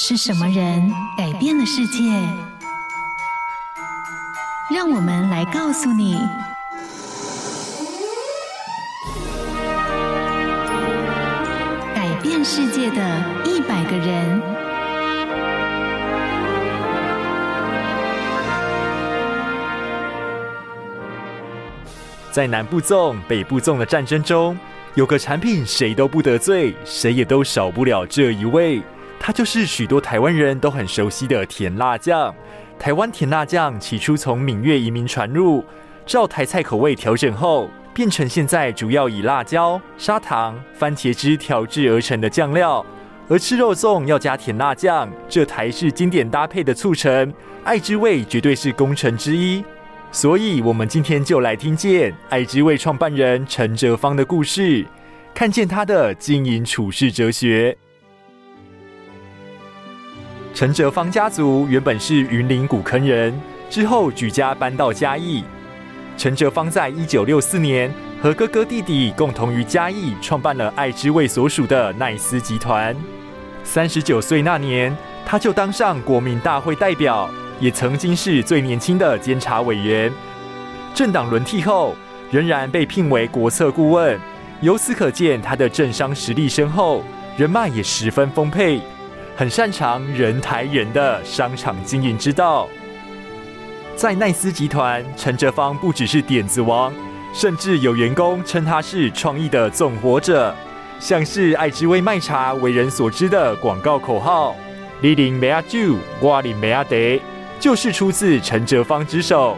是什么人改变了世界？让我们来告诉你：改变世界的一百个人。在南部粽、北部粽的战争中，有个产品谁都不得罪，谁也都少不了这一味。它就是许多台湾人都很熟悉的甜辣酱。台湾甜辣酱起初从闽粤移民传入，照台菜口味调整后，变成现在主要以辣椒、砂糖、番茄汁调制而成的酱料。而吃肉粽要加甜辣酱，这台式经典搭配的促成，爱之味绝对是功臣之一。所以，我们今天就来听见爱之味创办人陈哲芳的故事，看见他的经营处事哲学。陈哲芳家族原本是云林古坑人，之后举家搬到嘉义。陈哲芳在一九六四年和哥哥弟弟共同于嘉义创办了爱之味所属的奈斯集团。三十九岁那年，他就当上国民大会代表，也曾经是最年轻的监察委员。政党轮替后，仍然被聘为国策顾问。由此可见，他的政商实力深厚，人脉也十分丰沛。很擅长人抬人的商场经营之道，在奈斯集团，陈哲芳不只是点子王，甚至有员工称他是创意的总活者。像是爱之味卖茶为人所知的广告口号“你啉麦酒，我啉麦茶”，就是出自陈哲芳之手。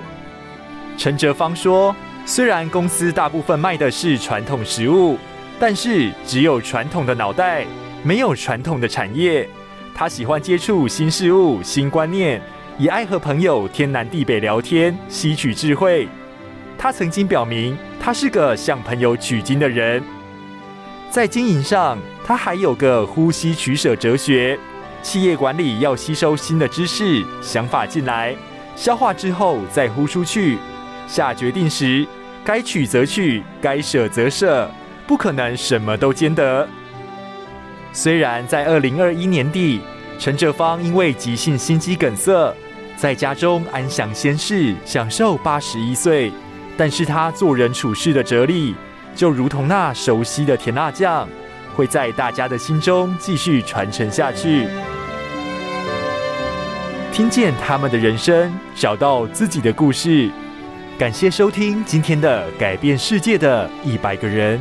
陈哲芳说：“虽然公司大部分卖的是传统食物，但是只有传统的脑袋，没有传统的产业。”他喜欢接触新事物、新观念，也爱和朋友天南地北聊天，吸取智慧。他曾经表明，他是个向朋友取经的人。在经营上，他还有个呼吸取舍哲学。企业管理要吸收新的知识、想法进来，消化之后再呼出去。下决定时，该取则取，该舍则舍，不可能什么都兼得。虽然在二零二一年底，陈哲芳因为急性心肌梗塞，在家中安享仙逝，享寿八十一岁，但是他做人处事的哲理，就如同那熟悉的甜辣酱，会在大家的心中继续传承下去。听见他们的人生，找到自己的故事。感谢收听今天的改变世界的一百个人。